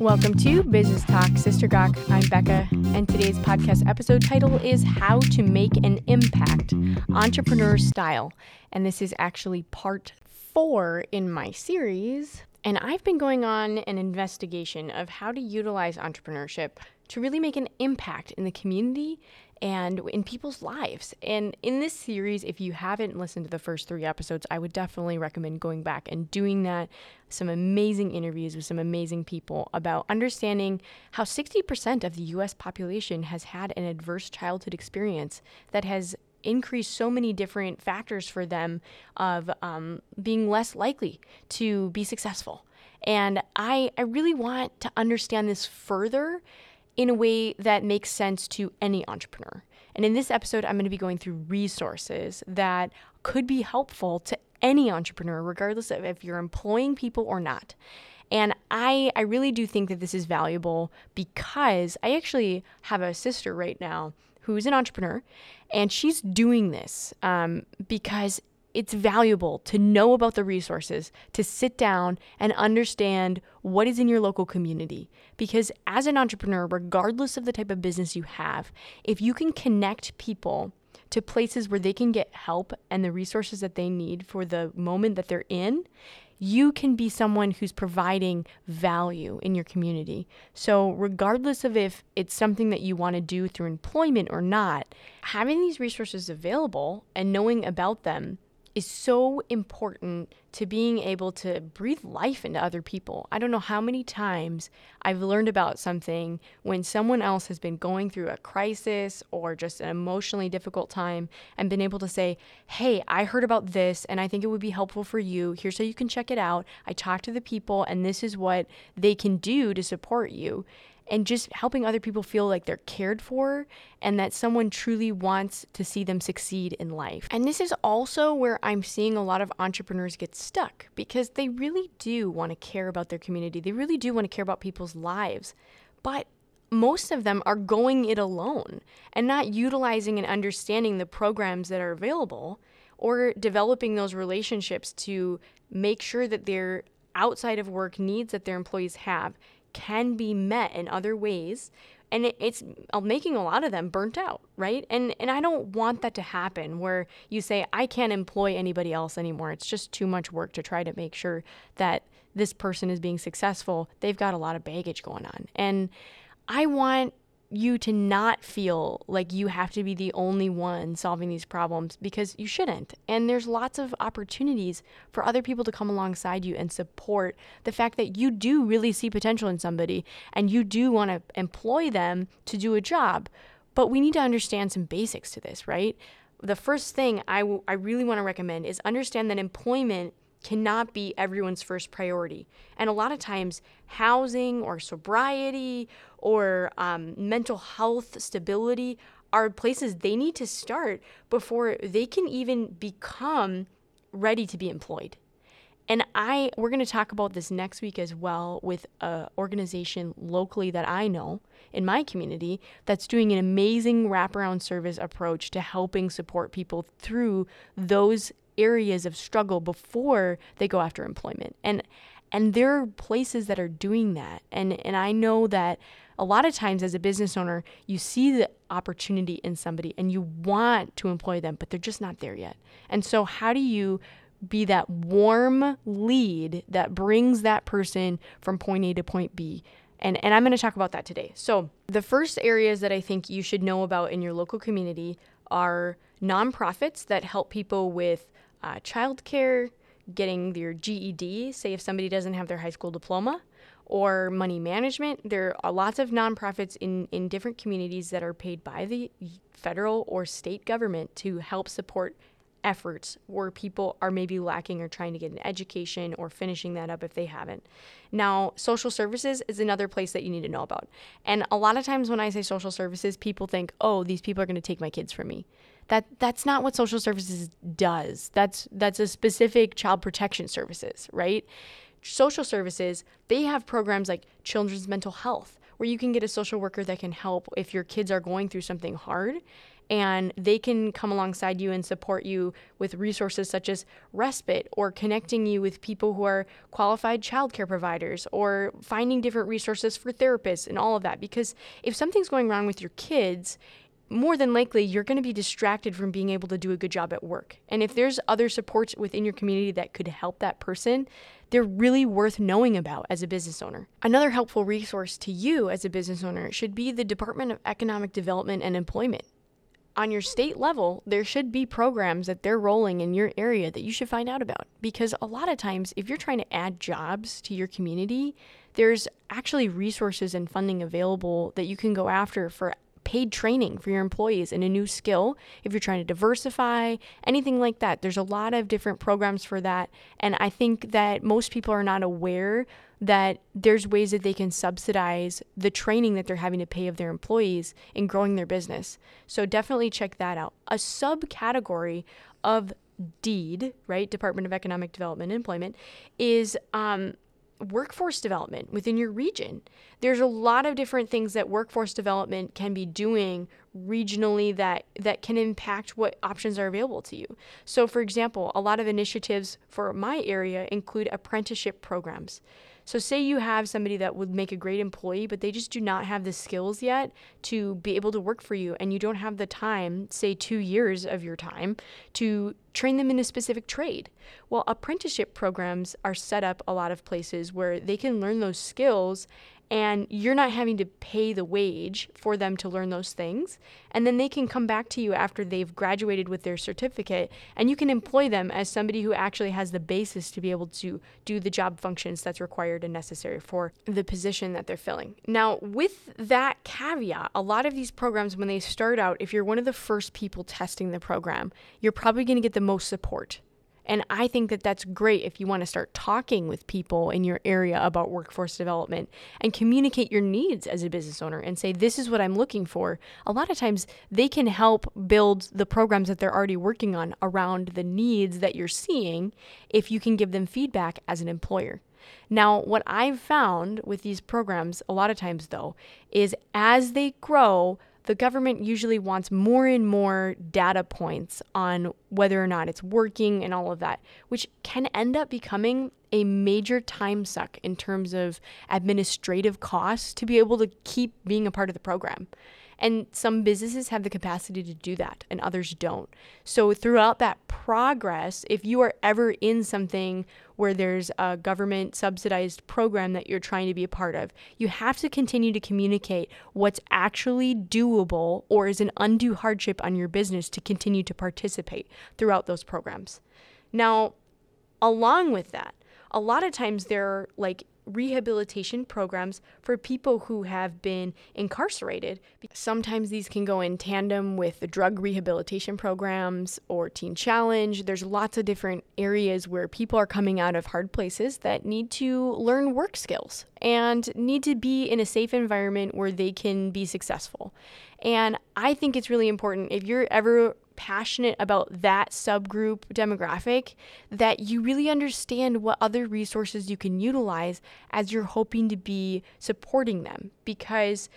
Welcome to Business Talk Sister Gawk. I'm Becca, and today's podcast episode title is How to Make an Impact Entrepreneur Style. And this is actually part four in my series. And I've been going on an investigation of how to utilize entrepreneurship to really make an impact in the community and in people's lives. And in this series, if you haven't listened to the first three episodes, I would definitely recommend going back and doing that. Some amazing interviews with some amazing people about understanding how 60% of the US population has had an adverse childhood experience that has increased so many different factors for them of um, being less likely to be successful. And I, I really want to understand this further in a way that makes sense to any entrepreneur. And in this episode, I'm going to be going through resources that could be helpful to any entrepreneur, regardless of if you're employing people or not. And I, I really do think that this is valuable because I actually have a sister right now who's an entrepreneur, and she's doing this um, because it's valuable to know about the resources, to sit down and understand what is in your local community. Because as an entrepreneur, regardless of the type of business you have, if you can connect people to places where they can get help and the resources that they need for the moment that they're in, you can be someone who's providing value in your community. So, regardless of if it's something that you want to do through employment or not, having these resources available and knowing about them is so important to being able to breathe life into other people. I don't know how many times I've learned about something when someone else has been going through a crisis or just an emotionally difficult time and been able to say, Hey, I heard about this and I think it would be helpful for you. Here's how you can check it out. I talked to the people and this is what they can do to support you and just helping other people feel like they're cared for and that someone truly wants to see them succeed in life. And this is also where I'm seeing a lot of entrepreneurs get stuck because they really do want to care about their community. They really do want to care about people's lives. But most of them are going it alone and not utilizing and understanding the programs that are available or developing those relationships to make sure that their outside of work needs that their employees have can be met in other ways and it's uh, making a lot of them burnt out right? And and i don't want that to happen where you say i can't employ anybody else anymore. It's just too much work to try to make sure that this person is being successful. They've got a lot of baggage going on. And i want you to not feel like you have to be the only one solving these problems because you shouldn't. And there's lots of opportunities for other people to come alongside you and support the fact that you do really see potential in somebody and you do want to employ them to do a job. But we need to understand some basics to this, right? The first thing I, w- I really want to recommend is understand that employment cannot be everyone's first priority. And a lot of times, housing or sobriety or um, mental health stability are places they need to start before they can even become ready to be employed. And I we're going to talk about this next week as well with an organization locally that I know in my community that's doing an amazing wraparound service approach to helping support people through those areas of struggle before they go after employment. And and there are places that are doing that. And and I know that a lot of times as a business owner, you see the opportunity in somebody and you want to employ them, but they're just not there yet. And so how do you be that warm lead that brings that person from point A to point B? And, and I'm going to talk about that today. So, the first areas that I think you should know about in your local community are nonprofits that help people with uh, childcare, getting their GED, say if somebody doesn't have their high school diploma, or money management. There are lots of nonprofits in, in different communities that are paid by the federal or state government to help support efforts where people are maybe lacking or trying to get an education or finishing that up if they haven't. Now, social services is another place that you need to know about. And a lot of times when I say social services, people think, "Oh, these people are going to take my kids from me." That that's not what social services does. That's that's a specific child protection services, right? Social services, they have programs like children's mental health where you can get a social worker that can help if your kids are going through something hard and they can come alongside you and support you with resources such as respite or connecting you with people who are qualified childcare providers or finding different resources for therapists and all of that. Because if something's going wrong with your kids, more than likely you're going to be distracted from being able to do a good job at work. And if there's other supports within your community that could help that person, they're really worth knowing about as a business owner. Another helpful resource to you as a business owner should be the Department of Economic Development and Employment. On your state level, there should be programs that they're rolling in your area that you should find out about. Because a lot of times, if you're trying to add jobs to your community, there's actually resources and funding available that you can go after for paid training for your employees in a new skill if you're trying to diversify, anything like that. There's a lot of different programs for that. And I think that most people are not aware that there's ways that they can subsidize the training that they're having to pay of their employees in growing their business. So definitely check that out. A subcategory of DEED, right, Department of Economic Development and Employment, is um, workforce development within your region. There's a lot of different things that workforce development can be doing regionally that that can impact what options are available to you. So for example, a lot of initiatives for my area include apprenticeship programs. So, say you have somebody that would make a great employee, but they just do not have the skills yet to be able to work for you, and you don't have the time, say two years of your time, to train them in a specific trade. Well, apprenticeship programs are set up a lot of places where they can learn those skills and you're not having to pay the wage for them to learn those things. And then they can come back to you after they've graduated with their certificate, and you can employ them as somebody who actually has the basis to be able to do the job functions that's required and necessary for the position that they're filling. Now, with that caveat, a lot of these programs, when they start out, if you're one of the first people testing the program, you're probably going to get the most support and I think that that's great if you want to start talking with people in your area about workforce development and communicate your needs as a business owner and say, this is what I'm looking for. A lot of times they can help build the programs that they're already working on around the needs that you're seeing if you can give them feedback as an employer. Now, what I've found with these programs, a lot of times though, is as they grow, the government usually wants more and more data points on whether or not it's working and all of that, which can end up becoming a major time suck in terms of administrative costs to be able to keep being a part of the program. And some businesses have the capacity to do that and others don't. So, throughout that progress, if you are ever in something where there's a government subsidized program that you're trying to be a part of, you have to continue to communicate what's actually doable or is an undue hardship on your business to continue to participate throughout those programs. Now, along with that, a lot of times there are like rehabilitation programs for people who have been incarcerated. Sometimes these can go in tandem with the drug rehabilitation programs or Teen Challenge. There's lots of different areas where people are coming out of hard places that need to learn work skills and need to be in a safe environment where they can be successful. And I think it's really important if you're ever passionate about that subgroup demographic that you really understand what other resources you can utilize as you're hoping to be supporting them. Because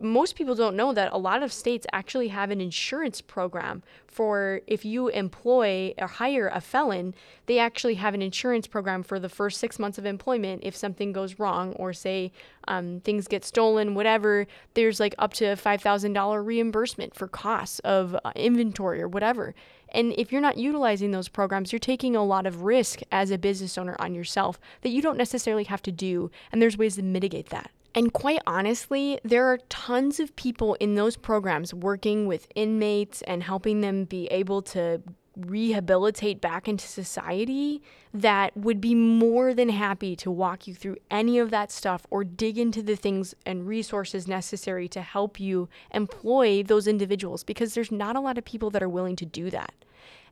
most people don't know that a lot of states actually have an insurance program for if you employ or hire a felon, they actually have an insurance program for the first six months of employment if something goes wrong or say um, things get stolen, whatever. There's like up to $5,000 reimbursement for costs of uh, inventory or whatever. And if you're not utilizing those programs, you're taking a lot of risk as a business owner on yourself that you don't necessarily have to do. And there's ways to mitigate that. And quite honestly, there are tons of people in those programs working with inmates and helping them be able to rehabilitate back into society that would be more than happy to walk you through any of that stuff or dig into the things and resources necessary to help you employ those individuals because there's not a lot of people that are willing to do that.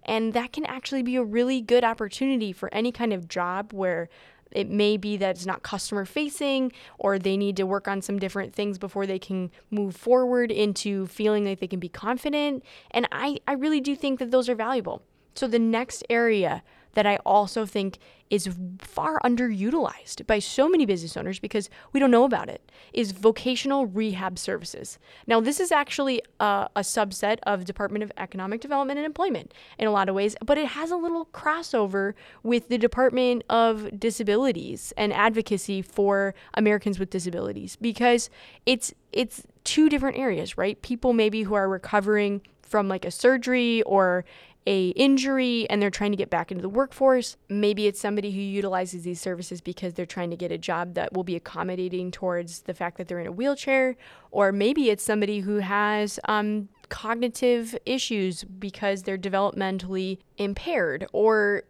And that can actually be a really good opportunity for any kind of job where it may be that it's not customer facing or they need to work on some different things before they can move forward into feeling like they can be confident. And I, I really do think that those are valuable. So, the next area that I also think is far underutilized by so many business owners because we don't know about it is vocational rehab services. Now, this is actually a, a, subset of Department of Economic Development and Employment in a lot of ways, but it has a little crossover with the Department of Disabilities and advocacy for Americans with disabilities because it's it's two different areas, right? People maybe who are recovering from like a surgery or a injury and they're trying to get back into the workforce. Maybe it's somebody who utilizes these services because they're trying to get a job that will be accommodating towards the fact that they're in a wheelchair, or maybe it's somebody who has um, cognitive issues because they're developmentally impaired, or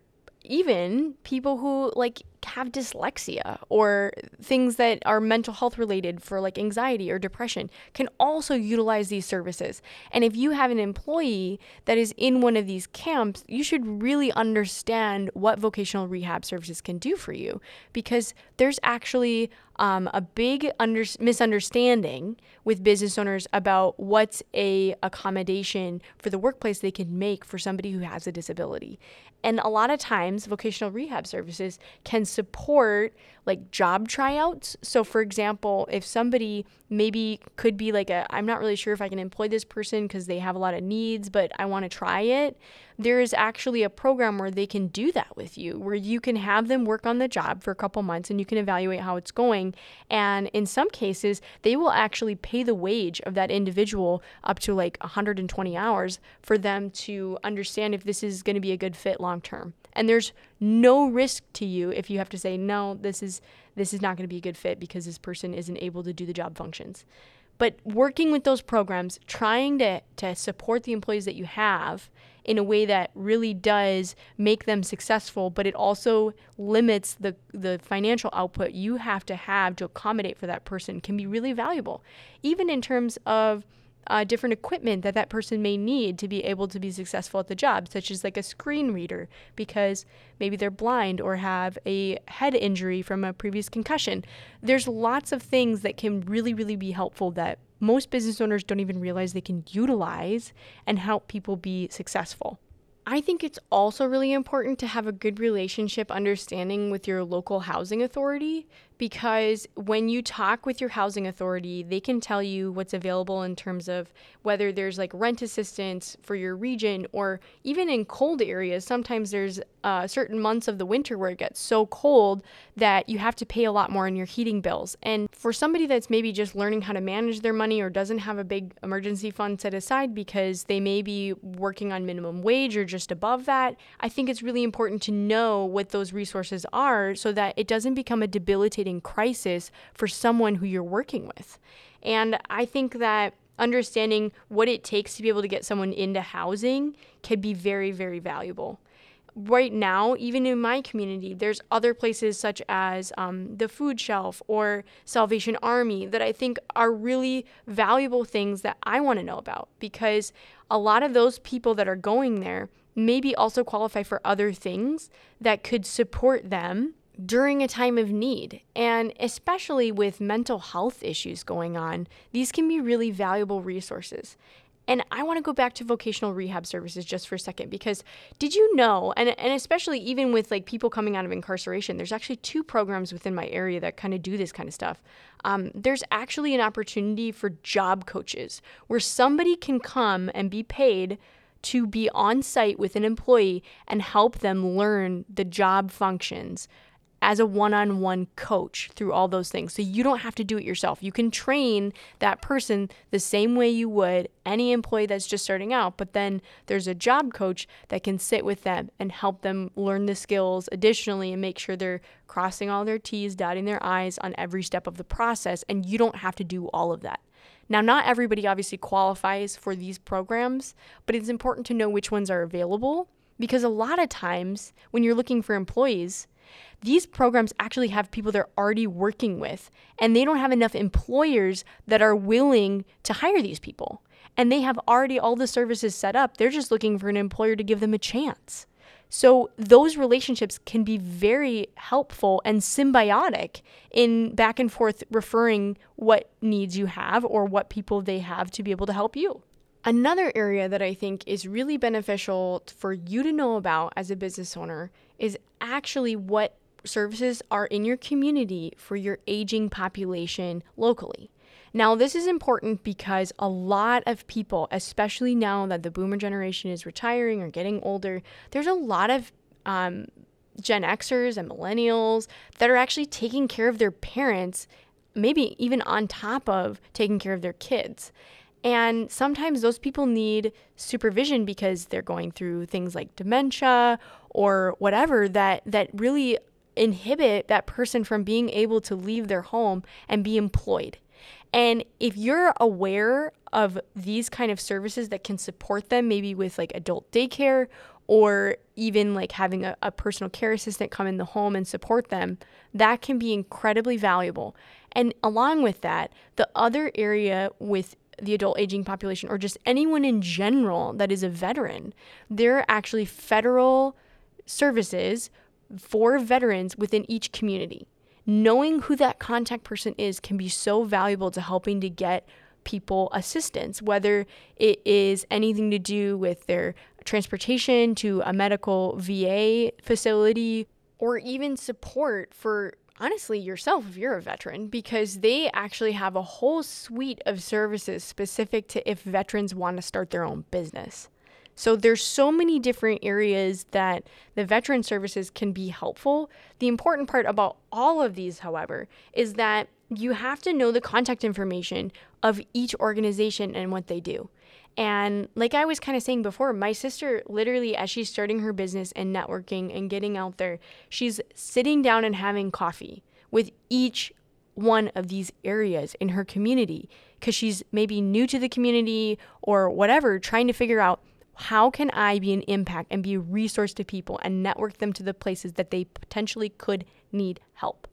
even people who like have dyslexia or things that are mental health related for like anxiety or depression can also utilize these services. And if you have an employee that is in one of these camps, you should really understand what vocational rehab services can do for you because there's actually um, a big under- misunderstanding with business owners about what's a accommodation for the workplace they can make for somebody who has a disability. And a lot of times vocational rehab services can support like job tryouts. So, for example, if somebody maybe could be like a, I'm not really sure if I can employ this person because they have a lot of needs, but I want to try it, there is actually a program where they can do that with you, where you can have them work on the job for a couple months and you can evaluate how it's going. And in some cases, they will actually pay the wage of that individual up to like 120 hours for them to understand if this is going to be a good fit long term. And there's no risk to you if you have to say no, this is this is not going to be a good fit because this person isn't able to do the job functions. But working with those programs, trying to, to support the employees that you have in a way that really does make them successful, but it also limits the, the financial output you have to have to accommodate for that person can be really valuable. Even in terms of uh, different equipment that that person may need to be able to be successful at the job, such as like a screen reader, because maybe they're blind or have a head injury from a previous concussion. There's lots of things that can really, really be helpful that most business owners don't even realize they can utilize and help people be successful. I think it's also really important to have a good relationship understanding with your local housing authority because when you talk with your housing authority, they can tell you what's available in terms of whether there's like rent assistance for your region or even in cold areas. Sometimes there's uh, certain months of the winter where it gets so cold that you have to pay a lot more on your heating bills. And for somebody that's maybe just learning how to manage their money or doesn't have a big emergency fund set aside because they may be working on minimum wage or just above that, I think it's really important to know what those resources are so that it doesn't become a debilitating crisis for someone who you're working with. And I think that understanding what it takes to be able to get someone into housing can be very, very valuable. Right now, even in my community, there's other places such as um, the Food Shelf or Salvation Army that I think are really valuable things that I want to know about because a lot of those people that are going there maybe also qualify for other things that could support them during a time of need. And especially with mental health issues going on, these can be really valuable resources. And I want to go back to vocational rehab services just for a second because did you know, and, and especially even with like people coming out of incarceration, there's actually two programs within my area that kind of do this kind of stuff. Um, there's actually an opportunity for job coaches where somebody can come and be paid to be on site with an employee and help them learn the job functions as a one on one coach through all those things. So you don't have to do it yourself. You can train that person the same way you would any employee that's just starting out, but then there's a job coach that can sit with them and help them learn the skills additionally and make sure they're crossing all their T's, dotting their I's on every step of the process. And you don't have to do all of that. Now, not everybody obviously qualifies for these programs, but it's important to know which ones are available because a lot of times when you're looking for employees, these programs actually have people they're already working with, and they don't have enough employers that are willing to hire these people. And they have already all the services set up. They're just looking for an employer to give them a chance. So those relationships can be very helpful and symbiotic in back and forth referring what needs you have or what people they have to be able to help you. Another area that I think is really beneficial for you to know about as a business owner is actually what services are in your community for your aging population locally. Now, this is important because a lot of people, especially now that the boomer generation is retiring or getting older, there's a lot of um, Gen Xers and millennials that are actually taking care of their parents, maybe even on top of taking care of their kids. And sometimes those people need supervision because they're going through things like dementia or whatever that that really inhibit that person from being able to leave their home and be employed. And if you're aware of these kind of services that can support them, maybe with like adult daycare or even like having a, a, personal care assistant come in the home and support them, that can be incredibly valuable. And along with that, the other area with the adult aging population or just anyone in general that is a veteran, there are actually federal services for veterans within each community. Knowing who that contact person is can be so valuable to helping to get people assistance, whether it is anything to do with their transportation to a medical VA facility or even support for honestly yourself if you're a veteran because they actually have a whole suite of services specific to if veterans want to start their own business. So there's so many different areas that the veteran services can be helpful. The important part about all of these, however, is that you have to know the contact information of each organization and what they do. And like I was kind of saying before, my sister literally, as she's starting her business and networking and getting out there, she's sitting down and having coffee with each one of these areas in her community because she's maybe new to the community or whatever, trying to figure out how can I be an impact and be a resource to people and network them to the places that they potentially could need help.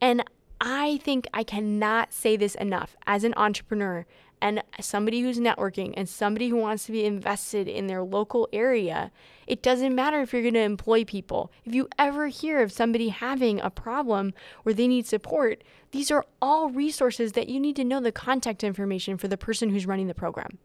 And I think I cannot say this enough as an entrepreneur and somebody who's networking and somebody who wants to be invested in their local area, it doesn't matter if you're going to employ people. If you ever hear of somebody having a problem where they need support, these are all resources that you need to know the contact information for the person who's running the program.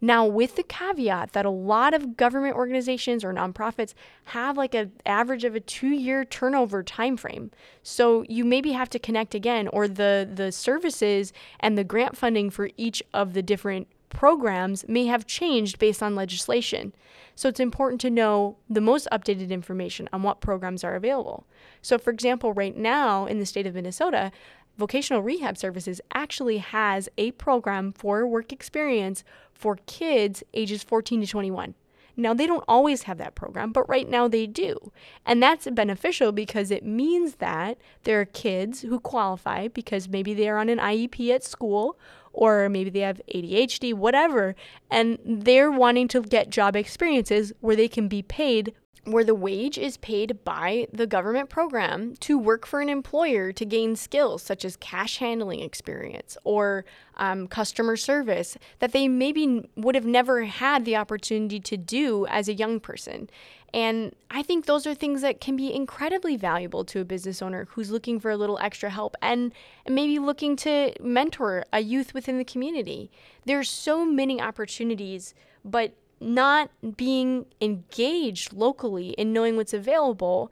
Now, with the caveat that a lot of government organizations or nonprofits have like an average of a two-year turnover time frame, so you maybe have to connect again, or the the services and the grant funding for each of the different programs may have changed based on legislation. So it's important to know the most updated information on what programs are available. So, for example, right now in the state of Minnesota, Vocational Rehab Services actually has a program for work experience for kids ages 14 to 21. Now, they don't always have that program, but right now they do. And that's beneficial because it means that there are kids who qualify because maybe they are on an IEP at school or maybe they have ADHD, whatever, and they're wanting to get job experiences where they can be paid where the wage is paid by the government program to work for an employer to gain skills such as cash handling experience or um, customer service that they maybe would have never had the opportunity to do as a young person. And I think those are things that can be incredibly valuable to a business owner who's looking for a little extra help and maybe looking to mentor a youth within the community. There's so many opportunities, but not being engaged locally in knowing what's available,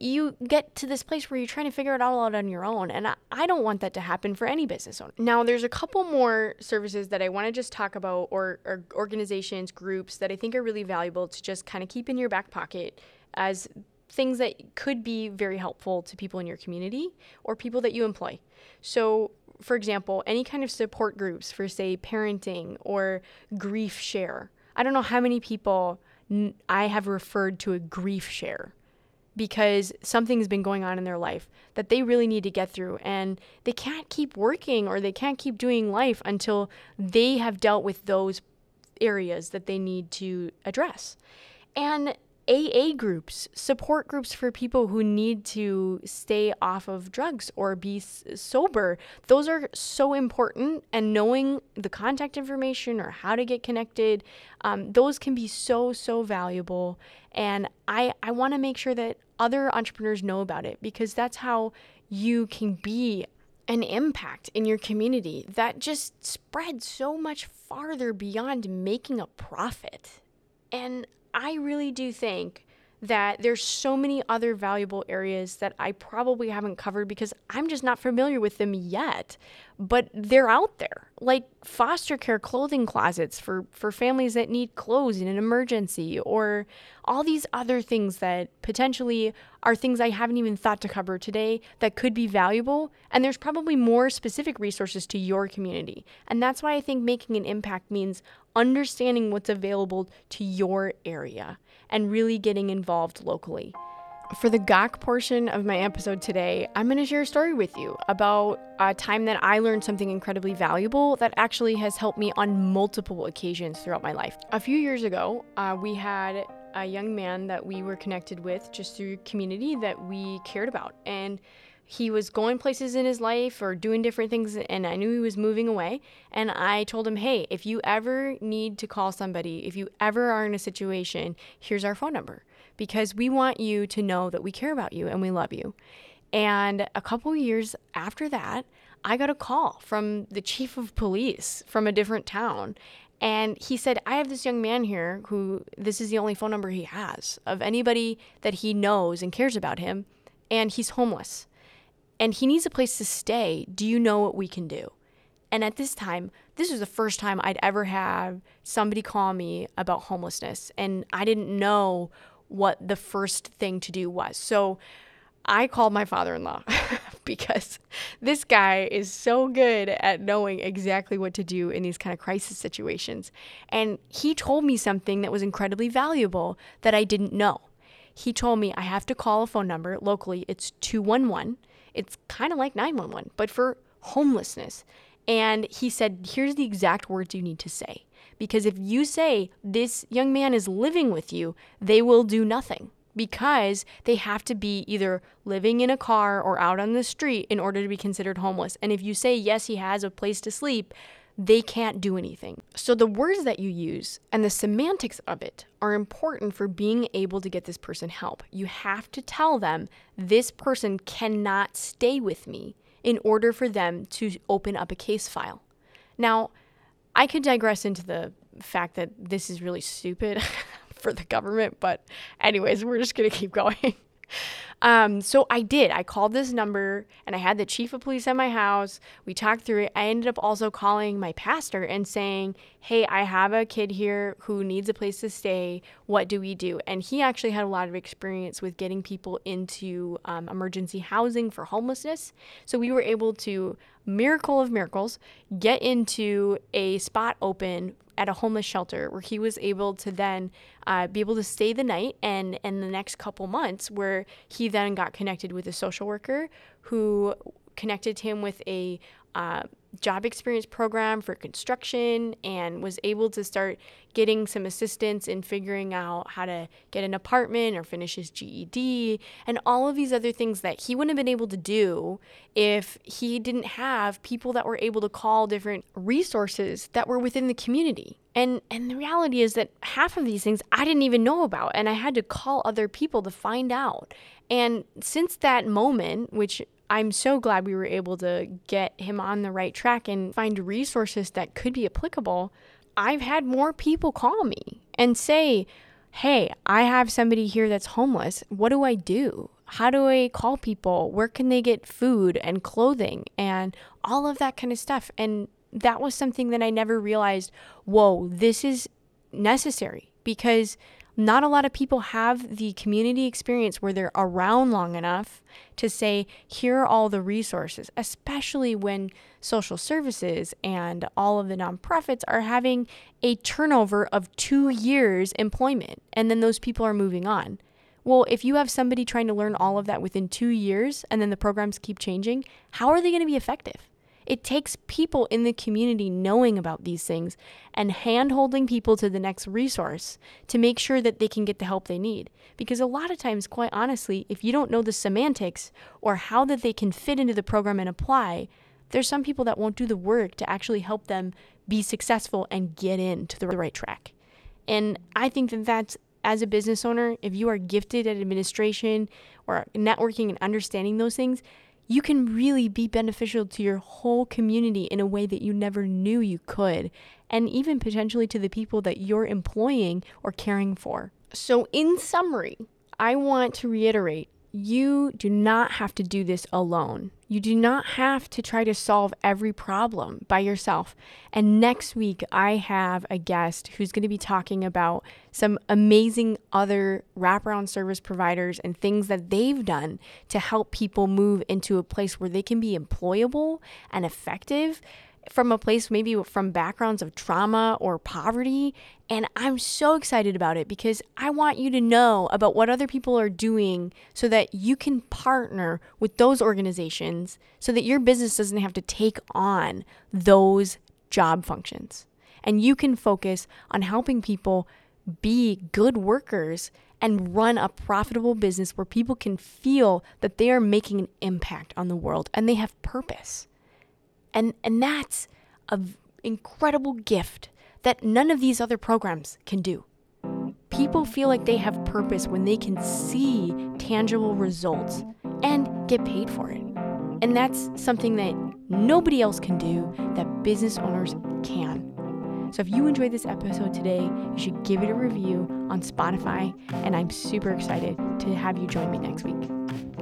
you get to this place where you're trying to figure it all out on your own. And I, I don't want that to happen for any business owner. Now, there's a couple more services that I want to just talk about, or, or organizations, groups that I think are really valuable to just kind of keep in your back pocket as things that could be very helpful to people in your community or people that you employ. So, for example, any kind of support groups for, say, parenting or grief share I don't know how many people I have referred to a grief share because something's been going on in their life that they really need to get through and they can't keep working or they can't keep doing life until they have dealt with those areas that they need to address. And AA groups, support groups for people who need to stay off of drugs or be s- sober. Those are so important, and knowing the contact information or how to get connected, um, those can be so, so valuable. And I, I want to make sure that other entrepreneurs know about it because that's how you can be an impact in your community that just spreads so much farther beyond making a profit. And I really do think that there's so many other valuable areas that I probably haven't covered because I'm just not familiar with them yet. But they're out there, like foster care clothing closets for, for families that need clothes in an emergency, or all these other things that potentially are things I haven't even thought to cover today that could be valuable. And there's probably more specific resources to your community. And that's why I think making an impact means understanding what's available to your area and really getting involved locally. For the Gawk portion of my episode today, I'm going to share a story with you about a time that I learned something incredibly valuable that actually has helped me on multiple occasions throughout my life. A few years ago, uh, we had a young man that we were connected with just through community that we cared about. And he was going places in his life or doing different things and I knew he was moving away. And I told him, "Hey, if you ever need to call somebody, if you ever are in a situation, here's our phone number. Because we want you to know that we care about you and we love you." And a couple years after that, I got a call from the chief of police from a different town. And he said, I have this young man here who this is the only phone number he has of anybody that he knows and cares about him, and he's homeless and he needs a place to stay. Do you know what we can do? And at this time, this was the first time I'd ever have somebody call me about homelessness, and I didn't know what the first thing to do was. So I called my father in law because this guy is so good at knowing exactly what to do in these kind of crisis situations. And he told me something that was incredibly valuable that I didn't know. He told me I have to call a phone number locally, it's 211 it's kind of like 911, but for homelessness. And he said, here's the exact words you need to say. Because if you say this young man is living with you, they will do nothing because they have to be either living in a car or out on the street in order to be considered homeless. And if you say, yes, he has a place to sleep, they can't do anything. So the words that you use and the semantics of it are important for being able to get this person help. You have to tell them this person cannot stay with me in order for them to open up a case file. Now, I could digress into the fact that this is really stupid for the government, but anyways, we're just going to keep going. Um, so I did. I called this number and I had the chief of police at my house. We talked through it. I ended up also calling my pastor and saying, Hey, I have a kid here who needs a place to stay. What do we do? And he actually had a lot of experience with getting people into um, emergency housing for homelessness. So we were able to, miracle of miracles, get into a spot open at a homeless shelter where he was able to then uh, be able to stay the night and in the next couple months where he then got connected with a social worker who connected him with a uh, job experience program for construction and was able to start getting some assistance in figuring out how to get an apartment or finish his GED and all of these other things that he wouldn't have been able to do if he didn't have people that were able to call different resources that were within the community. And and the reality is that half of these things I didn't even know about and I had to call other people to find out. And since that moment, which I'm so glad we were able to get him on the right track and find resources that could be applicable. I've had more people call me and say, Hey, I have somebody here that's homeless. What do I do? How do I call people? Where can they get food and clothing and all of that kind of stuff? And that was something that I never realized, whoa, this is necessary because not a lot of people have the community experience where they're around long enough to say, here are all the resources, especially when social services and all of the nonprofits are having a turnover of two years employment and then those people are moving on. Well, if you have somebody trying to learn all of that within two years and then the programs keep changing, how are they going to be effective? It takes people in the community knowing about these things and hand holding people to the next resource to make sure that they can get the help they need. Because a lot of times, quite honestly, if you don't know the semantics or how that they can fit into the program and apply, there's some people that won't do the work to actually help them be successful and get into the right track. And I think that that's as a business owner, if you are gifted at administration or networking and understanding those things, you can really be beneficial to your whole community in a way that you never knew you could, and even potentially to the people that you're employing or caring for. So, in summary, I want to reiterate you do not have to do this alone. You do not have to try to solve every problem by yourself. And next week, I have a guest who's going to be talking about some amazing other wraparound service providers and things that they've done to help people move into a place where they can be employable and effective from a place maybe from backgrounds of trauma or poverty. And I'm so excited about it because I want you to know about what other people are doing so that you can partner with those organizations so that your business doesn't have to take on those job functions. And you can focus on helping people be good workers and run a profitable business where people can feel that they are making an impact on the world and they have purpose. And and that's an incredible gift that none of these other programs can do. People feel like they have purpose when they can see tangible results and get paid for it. And that's something that nobody else can do that business owners can. So if you enjoyed this episode today, you should give it a review on Spotify, and I'm super excited to have you join me next week.